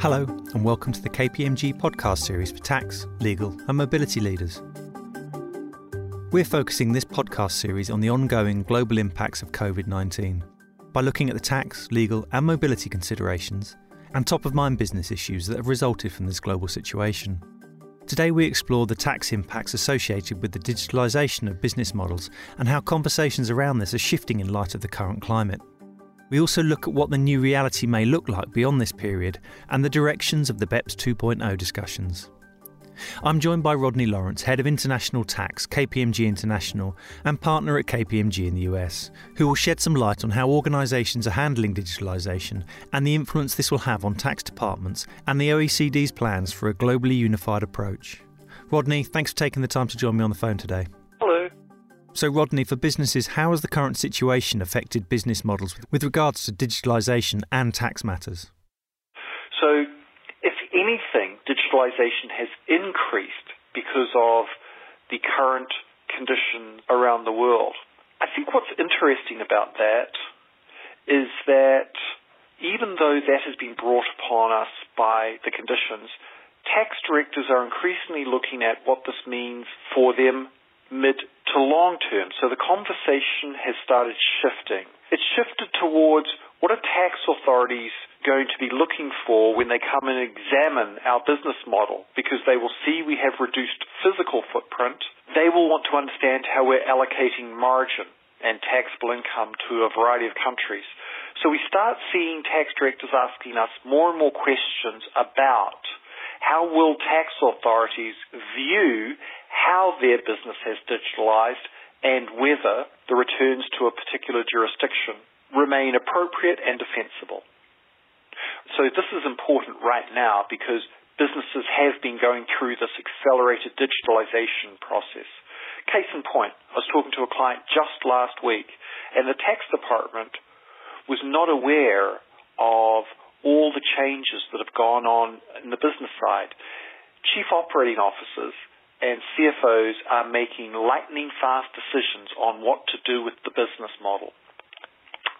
Hello, and welcome to the KPMG podcast series for tax, legal, and mobility leaders. We're focusing this podcast series on the ongoing global impacts of COVID 19 by looking at the tax, legal, and mobility considerations and top of mind business issues that have resulted from this global situation. Today, we explore the tax impacts associated with the digitalisation of business models and how conversations around this are shifting in light of the current climate. We also look at what the new reality may look like beyond this period and the directions of the BEPS 2.0 discussions. I'm joined by Rodney Lawrence, Head of International Tax, KPMG International, and partner at KPMG in the US, who will shed some light on how organisations are handling digitalisation and the influence this will have on tax departments and the OECD's plans for a globally unified approach. Rodney, thanks for taking the time to join me on the phone today. So, Rodney, for businesses, how has the current situation affected business models with regards to digitalisation and tax matters? So, if anything, digitalisation has increased because of the current conditions around the world. I think what's interesting about that is that even though that has been brought upon us by the conditions, tax directors are increasingly looking at what this means for them mid to long term. So the conversation has started shifting. It's shifted towards what are tax authorities going to be looking for when they come and examine our business model because they will see we have reduced physical footprint. They will want to understand how we're allocating margin and taxable income to a variety of countries. So we start seeing tax directors asking us more and more questions about how will tax authorities view how their business has digitalized and whether the returns to a particular jurisdiction remain appropriate and defensible. So this is important right now because businesses have been going through this accelerated digitalization process. Case in point, I was talking to a client just last week and the tax department was not aware of all the changes that have gone on in the business side. Chief operating officers and CFOs are making lightning fast decisions on what to do with the business model.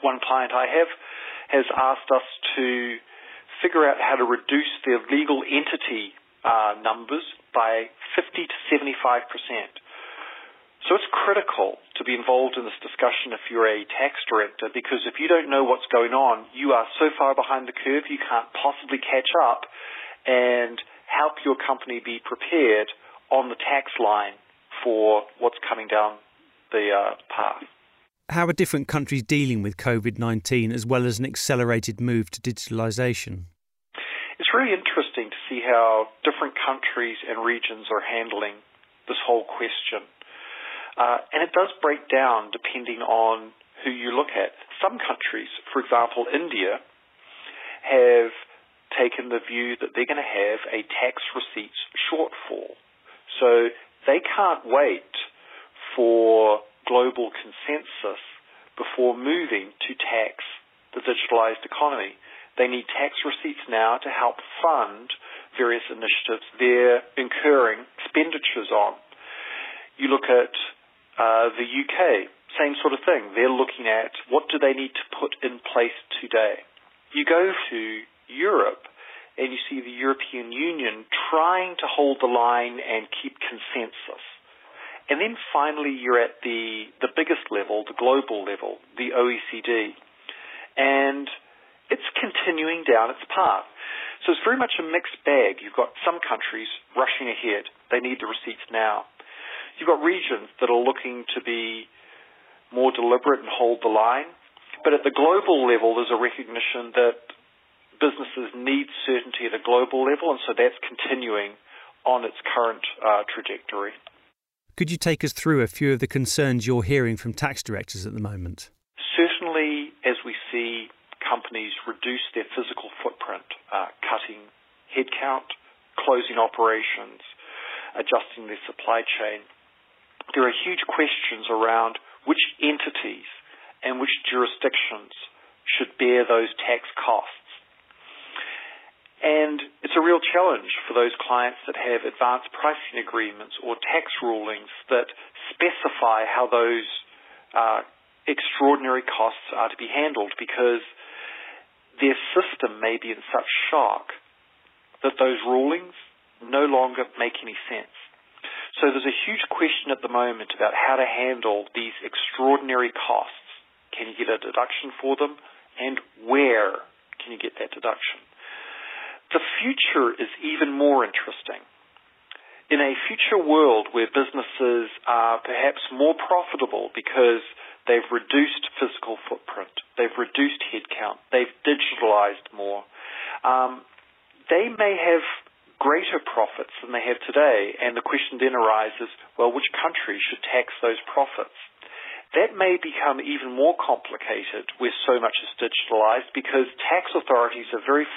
One client I have has asked us to figure out how to reduce their legal entity uh, numbers by 50 to 75 percent. So it's critical to be involved in this discussion if you're a tax director because if you don't know what's going on, you are so far behind the curve you can't possibly catch up and help your company be prepared on the tax line for what's coming down the uh, path. How are different countries dealing with COVID 19 as well as an accelerated move to digitalisation? It's really interesting to see how different countries and regions are handling this whole question. Uh, and it does break down depending on who you look at. Some countries, for example, India, have taken the view that they're going to have a tax receipts shortfall. So they can't wait for global consensus before moving to tax the digitalized economy. They need tax receipts now to help fund various initiatives they're incurring expenditures on. You look at uh, the UK, same sort of thing. They're looking at what do they need to put in place today. You go to Europe, and you see the European Union trying to hold the line and keep consensus. And then finally, you're at the, the biggest level, the global level, the OECD. And it's continuing down its path. So it's very much a mixed bag. You've got some countries rushing ahead. They need the receipts now. You've got regions that are looking to be more deliberate and hold the line. But at the global level, there's a recognition that businesses need certainty at a global level, and so that's continuing on its current uh, trajectory. Could you take us through a few of the concerns you're hearing from tax directors at the moment? Certainly, as we see companies reduce their physical footprint, uh, cutting headcount, closing operations, adjusting their supply chain, there are huge questions around which entities and which jurisdictions should bear those tax costs. And it's a real challenge for those clients that have advanced pricing agreements or tax rulings that specify how those uh, extraordinary costs are to be handled because their system may be in such shock that those rulings no longer make any sense. So there's a huge question at the moment about how to handle these extraordinary costs. Can you get a deduction for them? And where can you get that deduction? The future is even more interesting. In a future world where businesses are perhaps more profitable because they've reduced physical footprint, they've reduced headcount, they've digitalized more, um, they may have greater profits than they have today. And the question then arises, well, which country should tax those profits? That may become even more complicated where so much is digitalized because tax authorities are very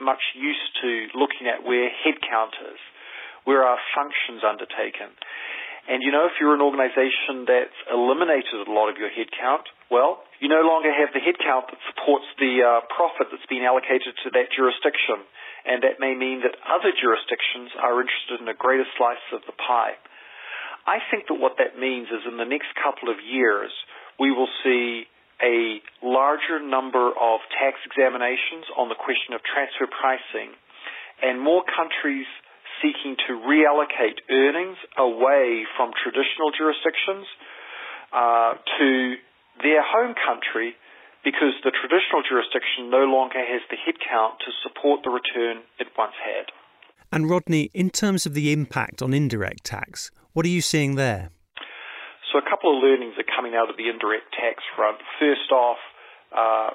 much used to looking at where headcount is, where are functions undertaken. And you know, if you're an organization that's eliminated a lot of your headcount, well, you no longer have the headcount that supports the uh, profit that's been allocated to that jurisdiction and that may mean that other jurisdictions are interested in a greater slice of the pie. I think that what that means is in the next couple of years, we will see a larger number of tax examinations on the question of transfer pricing and more countries seeking to reallocate earnings away from traditional jurisdictions uh, to their home country because the traditional jurisdiction no longer has the headcount to support the return it once had. And Rodney, in terms of the impact on indirect tax, what are you seeing there? So a couple of learnings are coming out of the indirect tax front. First off, uh,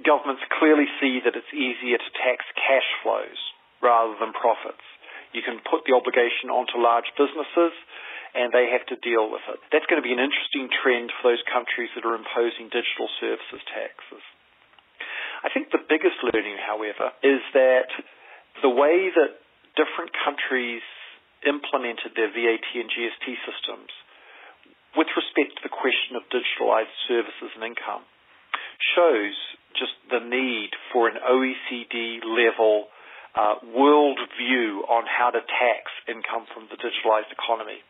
governments clearly see that it's easier to tax cash flows rather than profits. You can put the obligation onto large businesses and they have to deal with it. That's going to be an interesting trend for those countries that are imposing digital services taxes. I think the biggest learning, however, is that the way that different countries implemented their VAT and GST systems with respect to the question of digitalized services and income shows just the need for an OECD level uh, world view on how to tax income from the digitalized economy.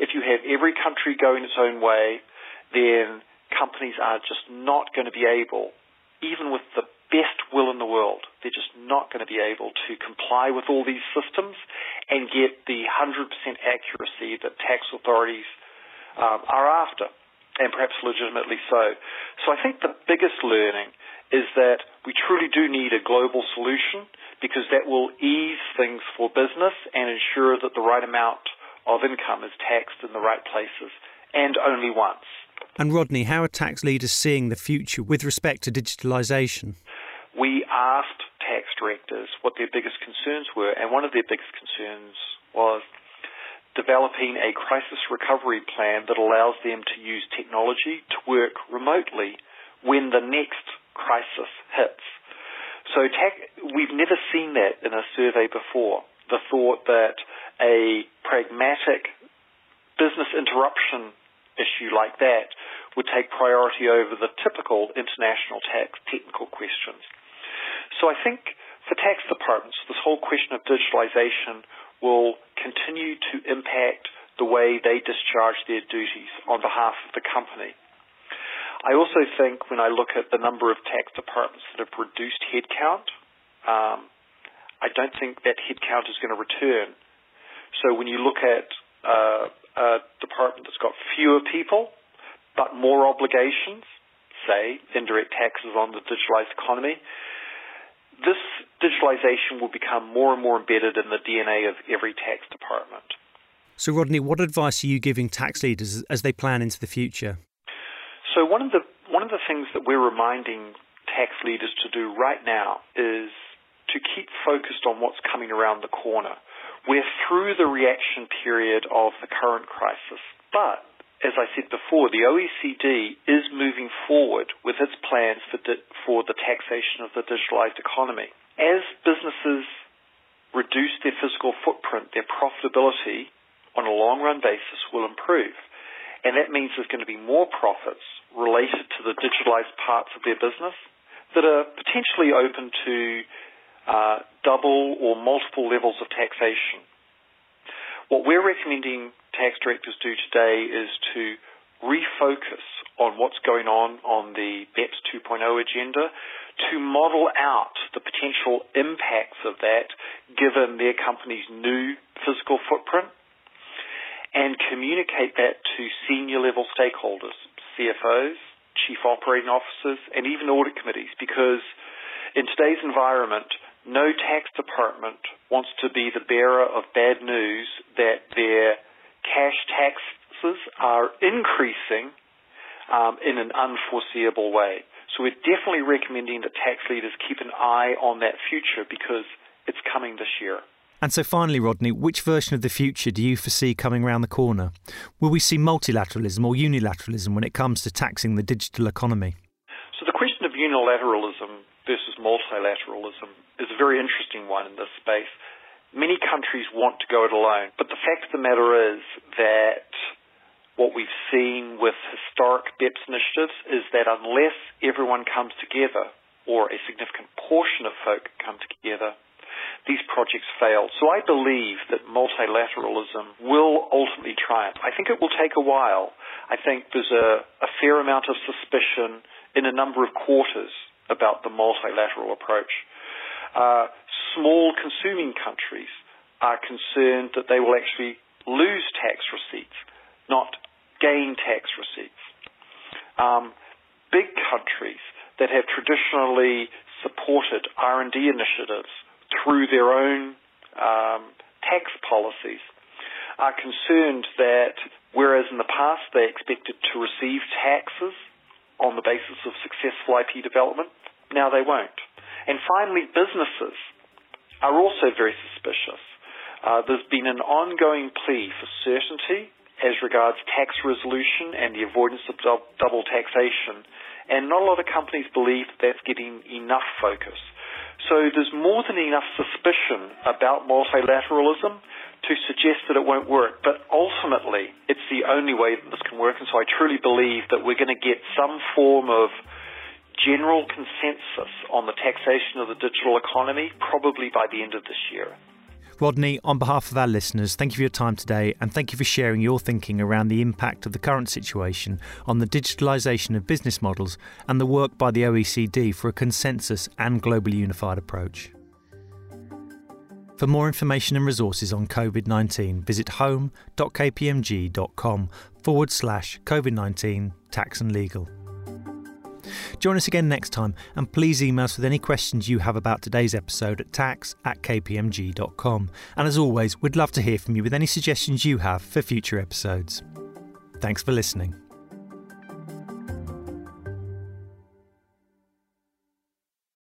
If you have every country going its own way, then companies are just not going to be able, even with the best will in the world, they're just not going to be able to comply with all these systems and get the 100% accuracy that tax authorities um, are after, and perhaps legitimately so. So I think the biggest learning is that we truly do need a global solution because that will ease things for business and ensure that the right amount of income is taxed in the right places and only once. And Rodney, how are tax leaders seeing the future with respect to digitalisation? We asked tax directors what their biggest concerns were, and one of their biggest concerns was developing a crisis recovery plan that allows them to use technology to work remotely when the next crisis hits. So we've never seen that in a survey before. The thought that a pragmatic business interruption issue like that would take priority over the typical international tax technical questions. So I think for tax departments, this whole question of digitalization will continue to impact the way they discharge their duties on behalf of the company. I also think when I look at the number of tax departments that have reduced headcount, um, I don't think that headcount is going to return so when you look at uh, a department that's got fewer people but more obligations, say indirect taxes on the digitalized economy, this digitalization will become more and more embedded in the DNA of every tax department. So, Rodney, what advice are you giving tax leaders as they plan into the future? So, one of the one of the things that we're reminding tax leaders to do right now is to keep focused on what's coming around the corner. We're through the reaction period of the current crisis, but as I said before, the OECD is moving forward with its plans for, di- for the taxation of the digitalized economy. As businesses reduce their physical footprint, their profitability on a long run basis will improve. And that means there's going to be more profits related to the digitalized parts of their business that are potentially open to uh, double or multiple levels of taxation. What we're recommending tax directors do today is to refocus on what's going on on the BEPS 2.0 agenda to model out the potential impacts of that given their company's new physical footprint and communicate that to senior level stakeholders, CFOs, chief operating officers, and even audit committees because in today's environment, no tax department wants to be the bearer of bad news that their cash taxes are increasing um, in an unforeseeable way. So we're definitely recommending that tax leaders keep an eye on that future because it's coming this year. And so finally, Rodney, which version of the future do you foresee coming around the corner? Will we see multilateralism or unilateralism when it comes to taxing the digital economy? So the question of unilateralism versus multilateralism is a very interesting one in this space. Many countries want to go it alone, but the fact of the matter is that what we've seen with historic BEPS initiatives is that unless everyone comes together, or a significant portion of folk come together, these projects fail. So I believe that multilateralism will ultimately triumph. I think it will take a while. I think there's a, a fair amount of suspicion in a number of quarters about the multilateral approach. Uh, small consuming countries are concerned that they will actually lose tax receipts, not gain tax receipts. Um, big countries that have traditionally supported R&D initiatives through their own um, tax policies are concerned that whereas in the past they expected to receive taxes on the basis of successful IP development, now they won't. And finally, businesses are also very suspicious. Uh, there's been an ongoing plea for certainty as regards tax resolution and the avoidance of double taxation. And not a lot of companies believe that that's getting enough focus. So there's more than enough suspicion about multilateralism to suggest that it won't work. But ultimately, it's the only way that this can work. And so I truly believe that we're going to get some form of general consensus on the taxation of the digital economy probably by the end of this year. Rodney, on behalf of our listeners, thank you for your time today and thank you for sharing your thinking around the impact of the current situation on the digitalisation of business models and the work by the OECD for a consensus and globally unified approach. For more information and resources on COVID 19, visit home.kpmg.com forward slash COVID 19 tax and legal. Join us again next time, and please email us with any questions you have about today's episode at tax at kpmg.com. And as always, we'd love to hear from you with any suggestions you have for future episodes. Thanks for listening.